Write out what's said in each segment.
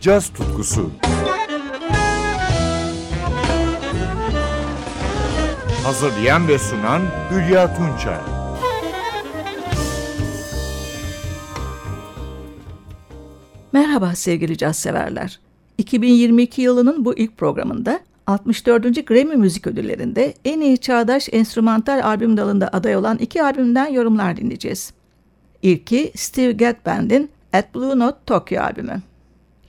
caz tutkusu. Hazırlayan ve sunan Hülya Tunçay. Merhaba sevgili caz severler. 2022 yılının bu ilk programında 64. Grammy Müzik Ödülleri'nde en iyi çağdaş enstrümantal albüm dalında aday olan iki albümden yorumlar dinleyeceğiz. İlki Steve Gadd Band'in At Blue Note Tokyo albümü.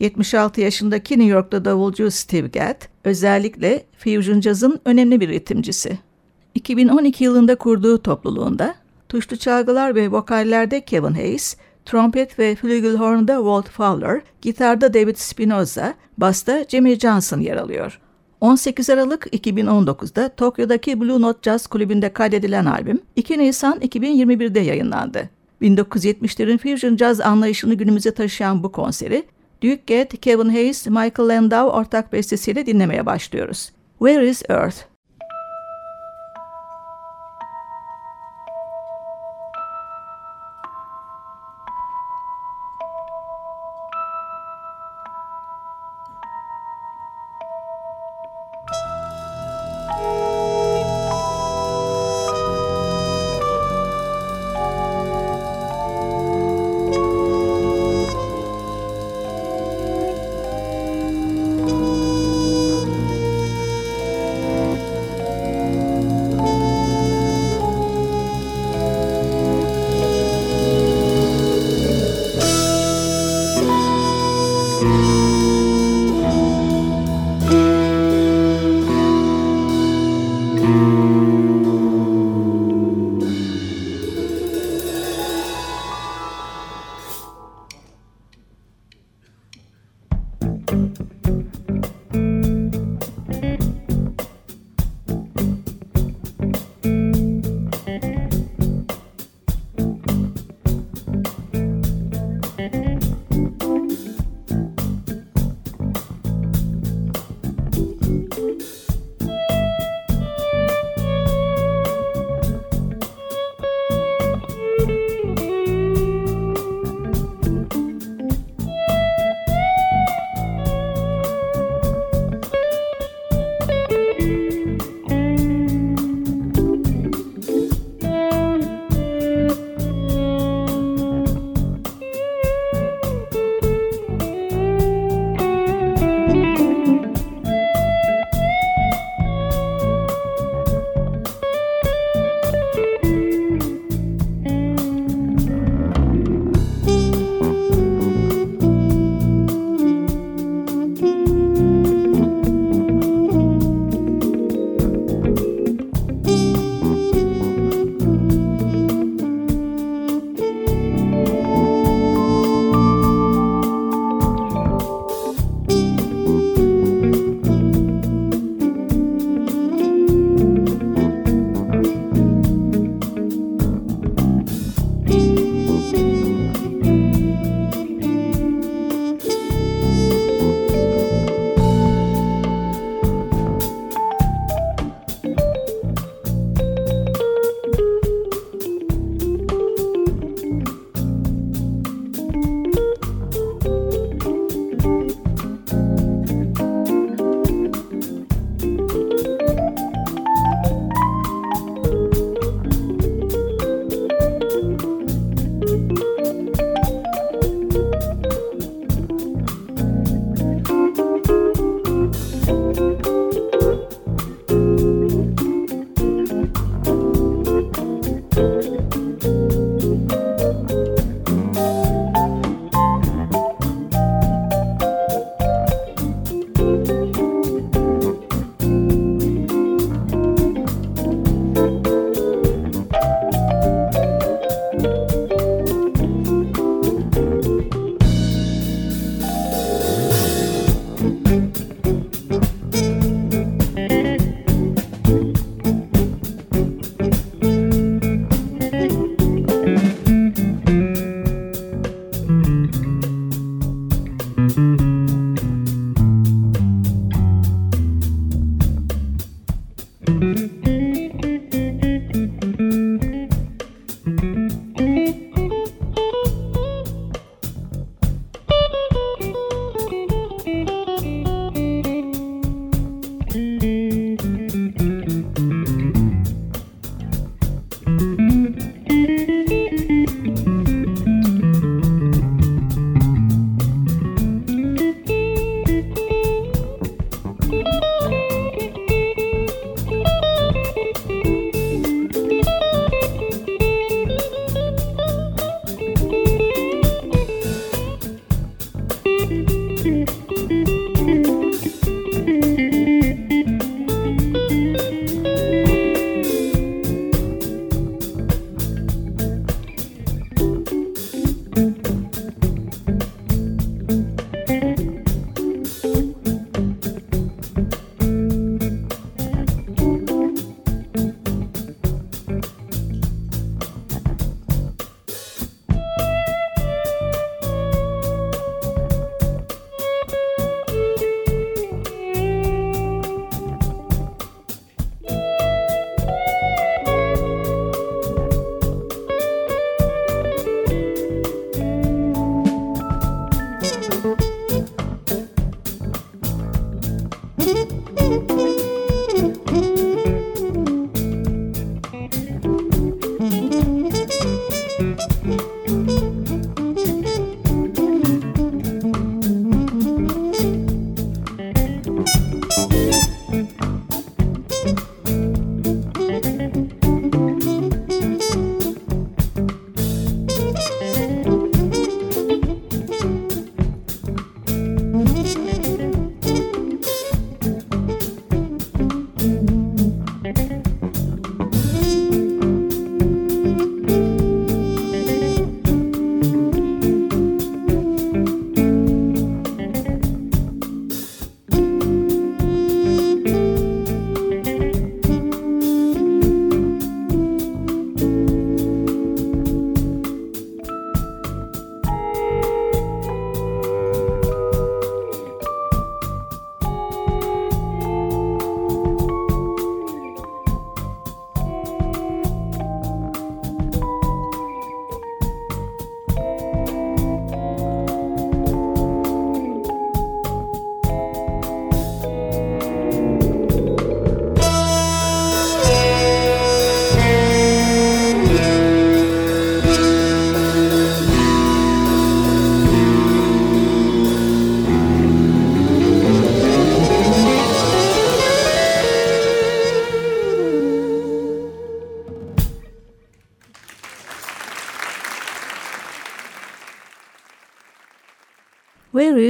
76 yaşındaki New York'ta davulcu Steve Gadd, özellikle fusion jazz'ın önemli bir ritimcisi. 2012 yılında kurduğu topluluğunda, tuşlu çalgılar ve vokallerde Kevin Hayes, trompet ve flügelhorn'da Walt Fowler, gitarda David Spinoza, basta Jimmy Johnson yer alıyor. 18 Aralık 2019'da Tokyo'daki Blue Note Jazz Kulübü'nde kaydedilen albüm 2 Nisan 2021'de yayınlandı. 1970'lerin fusion jazz anlayışını günümüze taşıyan bu konseri Duke Gett, Kevin Hayes, Michael Landau ortak bestesiyle dinlemeye başlıyoruz. Where is Earth?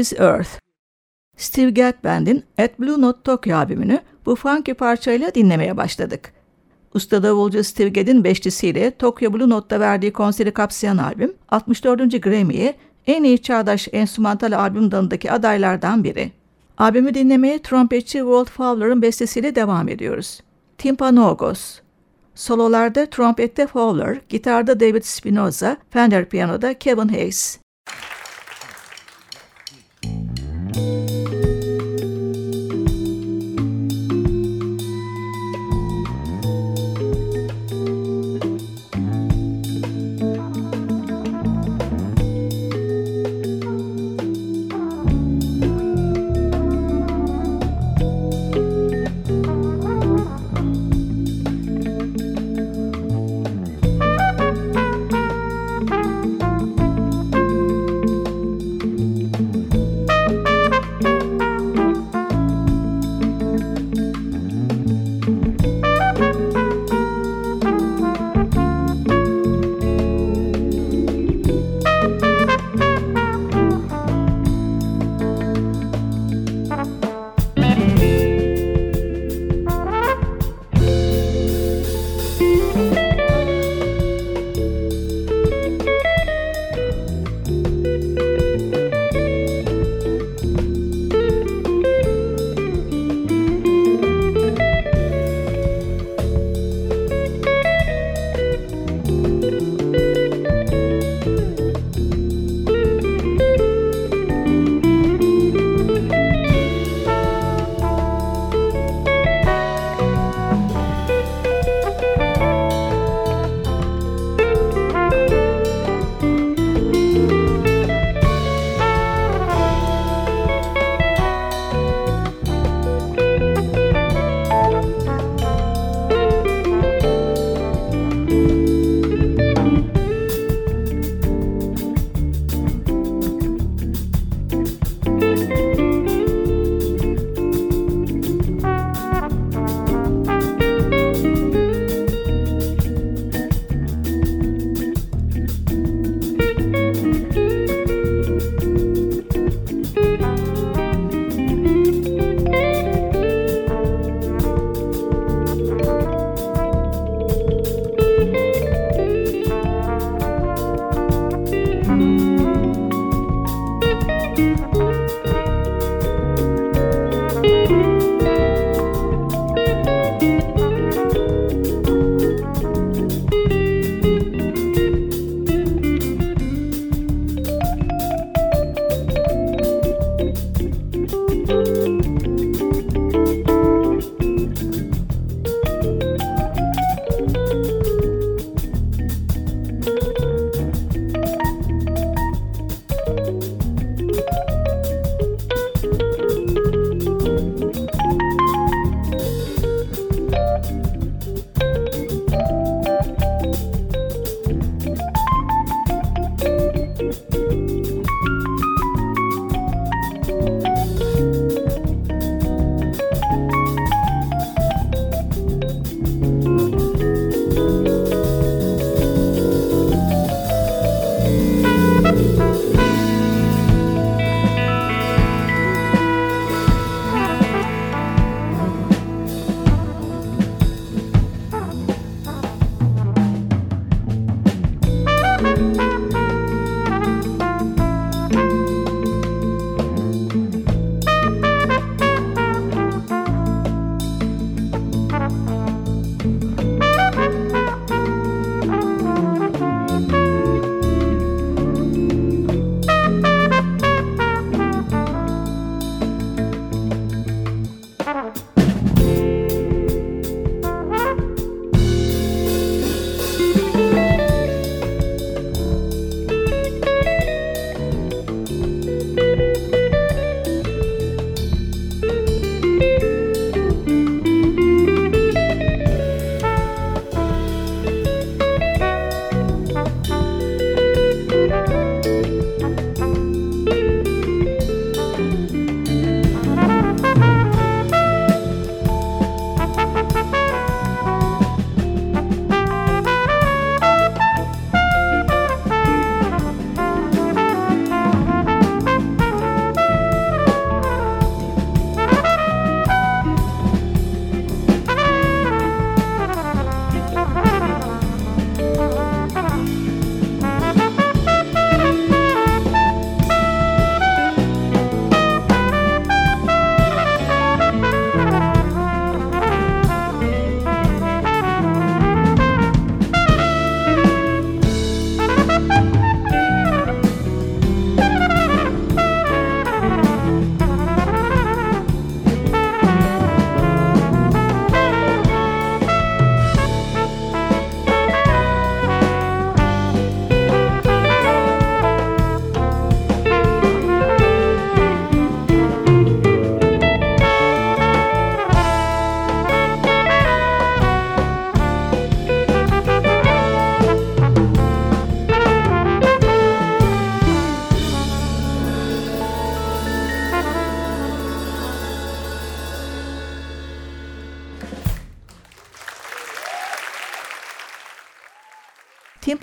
İs Earth? Steve Gadd Band'in At Blue Note Tokyo albümünü bu funky parçayla dinlemeye başladık. Usta davulcu Steve Gadd'in beşlisiyle Tokyo Blue Note'da verdiği konseri kapsayan albüm, 64. Grammy'ye en iyi çağdaş enstrümantal albüm dalındaki adaylardan biri. Albümü dinlemeye trompetçi Walt Fowler'ın bestesiyle devam ediyoruz. Timpanogos. Sololarda trompette Fowler, gitarda David Spinoza, Fender piyanoda Kevin Hayes.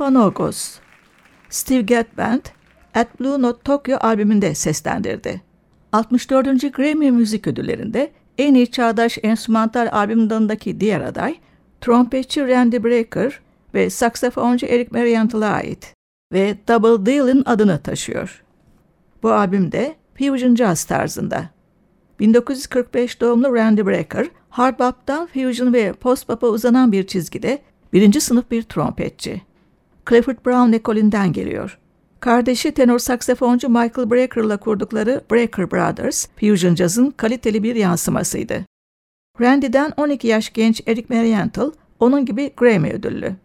Timpanogos. Steve Gadd Band, At Blue Note Tokyo albümünde seslendirdi. 64. Grammy Müzik Ödülleri'nde en iyi çağdaş enstrümantal albüm dalındaki diğer aday, trompetçi Randy Brecker ve saksafoncu Eric Marienthal'a ait ve Double Deal'in adını taşıyor. Bu albümde fusion jazz tarzında. 1945 doğumlu Randy Brecker, hard bop'tan fusion ve post bop'a uzanan bir çizgide birinci sınıf bir trompetçi. Clifford Brown ekolünden geliyor. Kardeşi tenor saksafoncu Michael Brecker'la kurdukları Brecker Brothers, Fusion Jazz'ın kaliteli bir yansımasıydı. Randy'den 12 yaş genç Eric Marienthal, onun gibi Grammy ödüllü.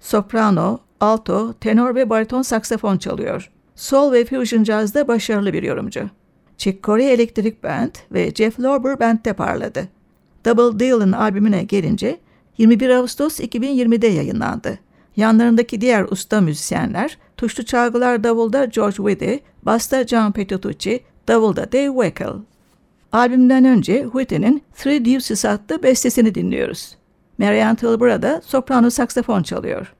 Soprano, alto, tenor ve bariton saksafon çalıyor. Soul ve Fusion Jazz'da başarılı bir yorumcu. Chick Corea Electric Band ve Jeff Lorber Band'de parladı. Double Deal'ın albümüne gelince 21 Ağustos 2020'de yayınlandı. Yanlarındaki diğer usta müzisyenler, tuşlu çalgılar davulda George Whitty, basta John Petrucci, davulda Dave Weckl. Albümden önce Whitty'nin Three Deuces adlı bestesini dinliyoruz. Marianne Tilbura soprano saksafon çalıyor.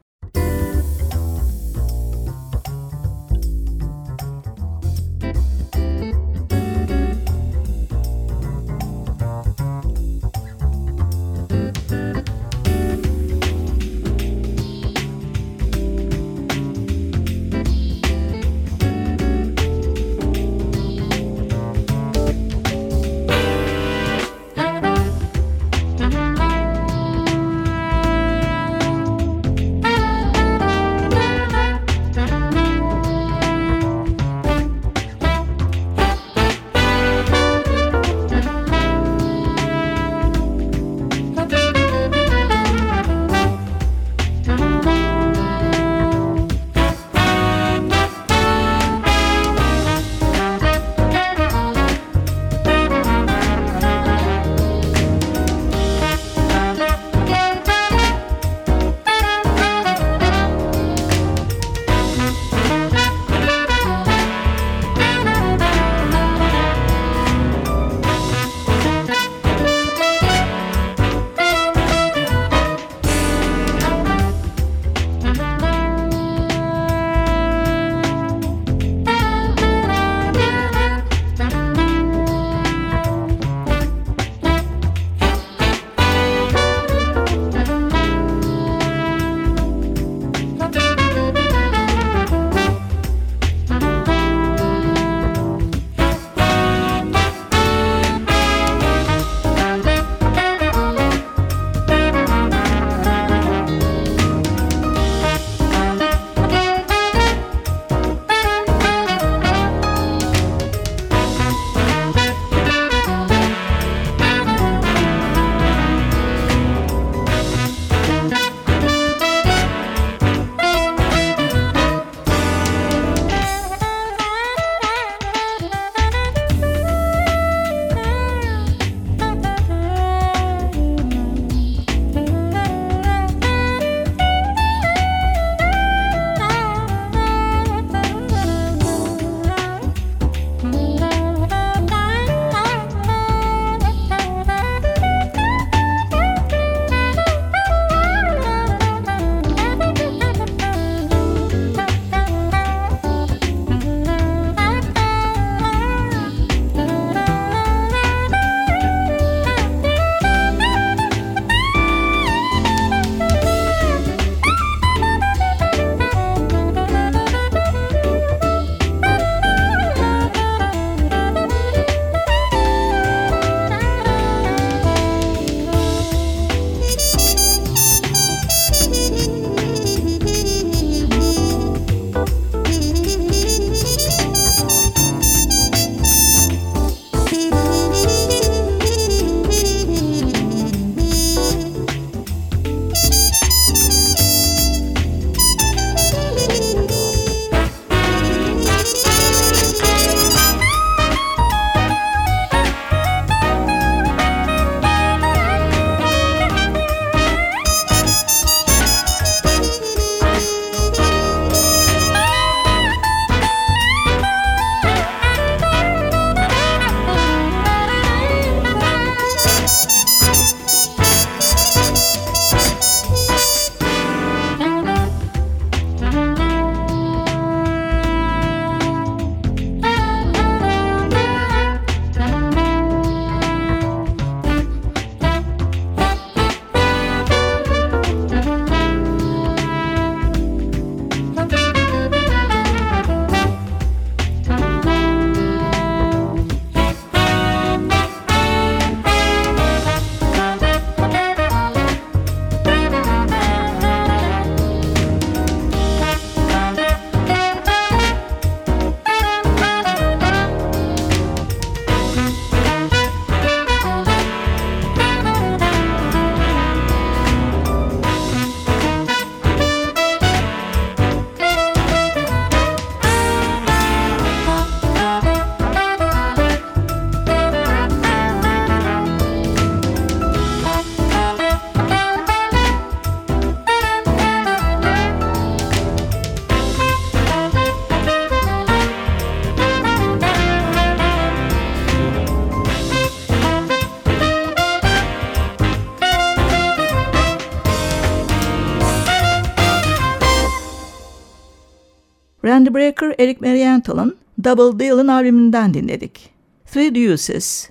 Randy Brecker, Eric Marienthal'ın Double Deal'ın albümünden dinledik. Three Deuces.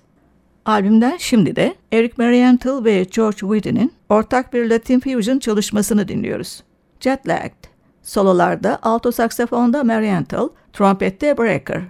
Albümden şimdi de Eric Marienthal ve George Whedon'in ortak bir Latin Fusion çalışmasını dinliyoruz. Jetlagged. Sololarda alto saksafonda Marienthal, trompette Brecker.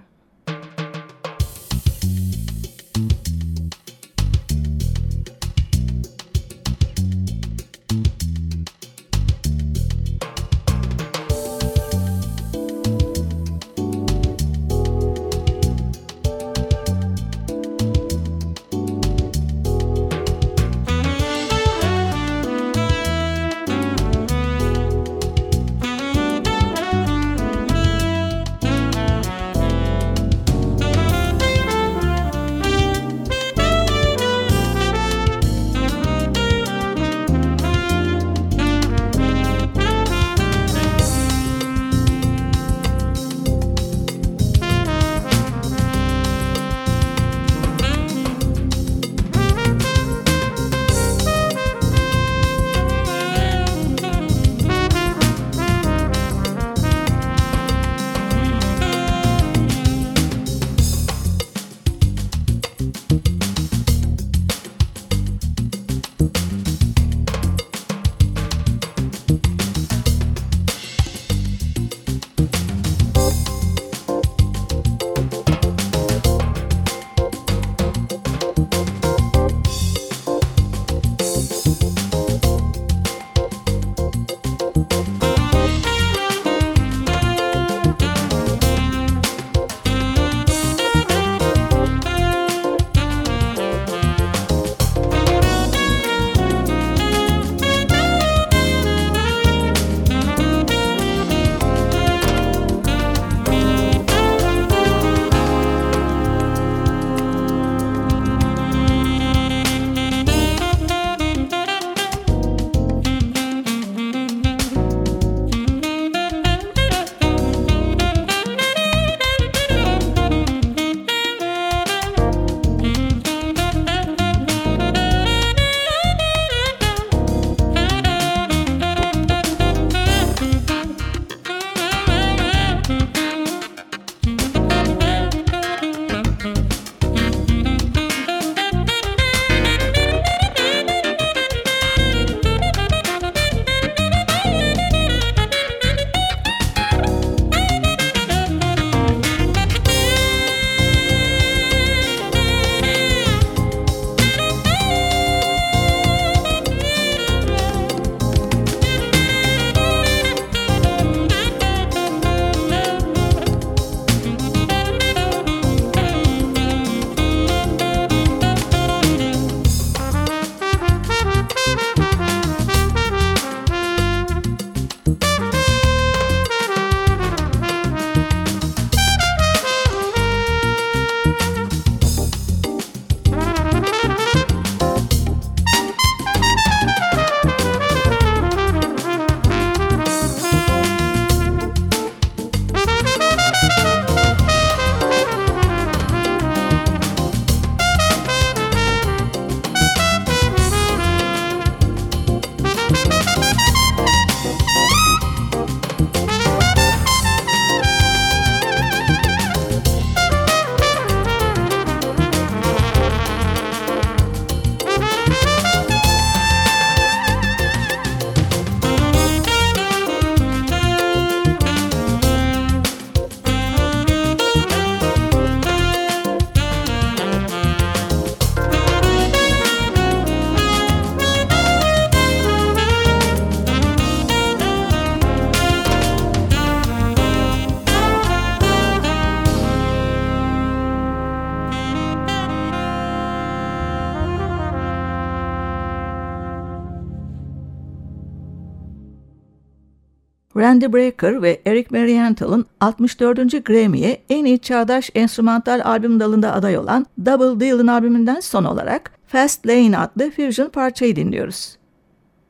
Randy Brecker ve Eric Marienthal'ın 64. Grammy'ye en iyi çağdaş enstrümantal albüm dalında aday olan Double Deal'ın albümünden son olarak Fast Lane adlı fusion parçayı dinliyoruz.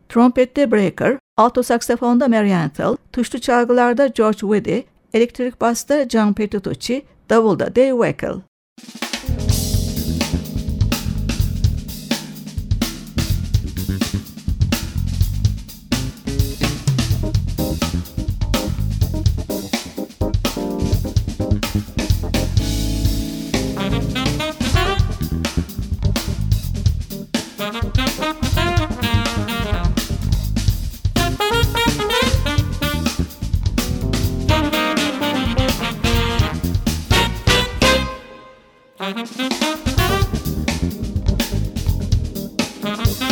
Trompette Brecker, alto saksafonda Marienthal, tuşlu çalgılarda George Weddy, elektrik basta John Petrucci, davulda Dave Weckl. Mm-hmm.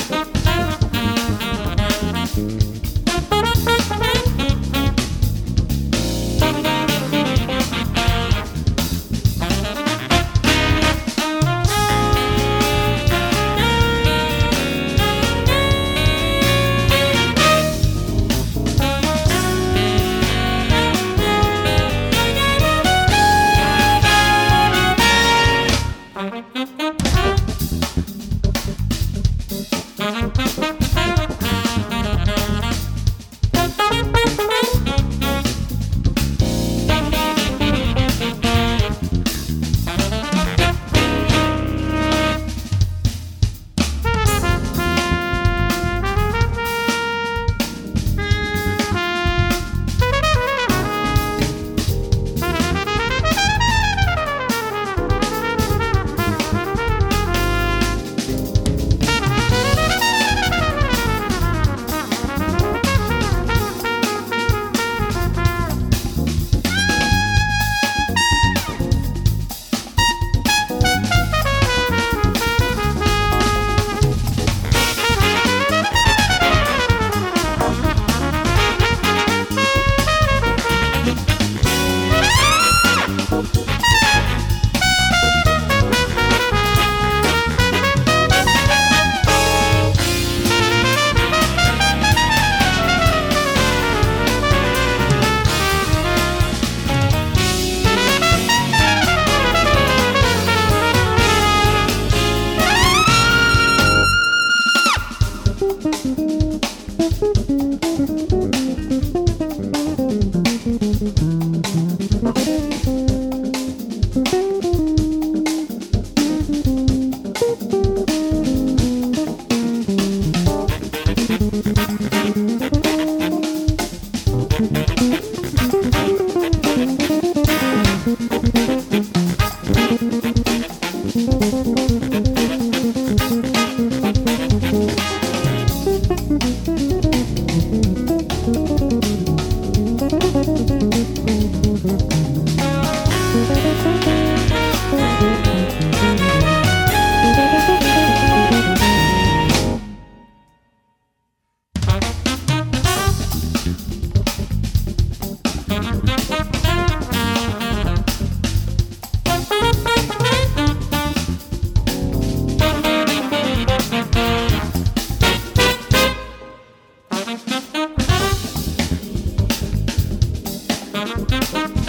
Fast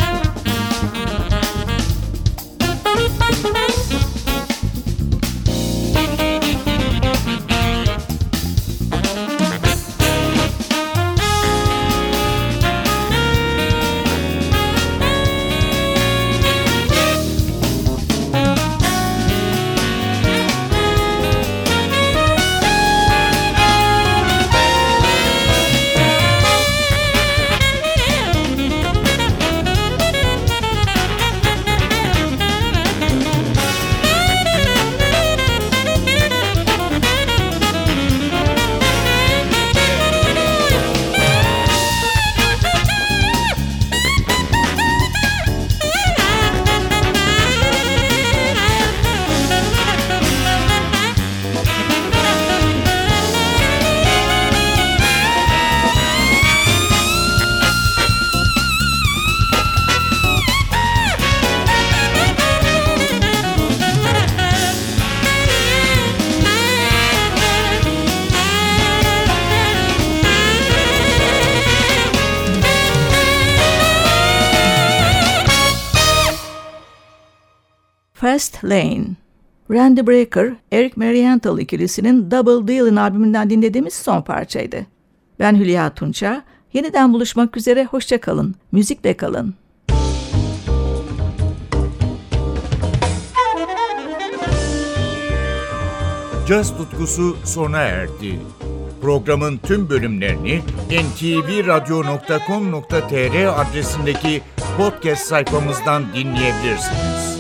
Lane. Randy Brecker, Eric Marienthal ikilisinin Double Deal'in albümünden dinlediğimiz son parçaydı. Ben Hülya Tunça. Yeniden buluşmak üzere, hoşçakalın. Müzikle kalın. Caz tutkusu sona erdi. Programın tüm bölümlerini ntvradio.com.tr adresindeki podcast sayfamızdan dinleyebilirsiniz.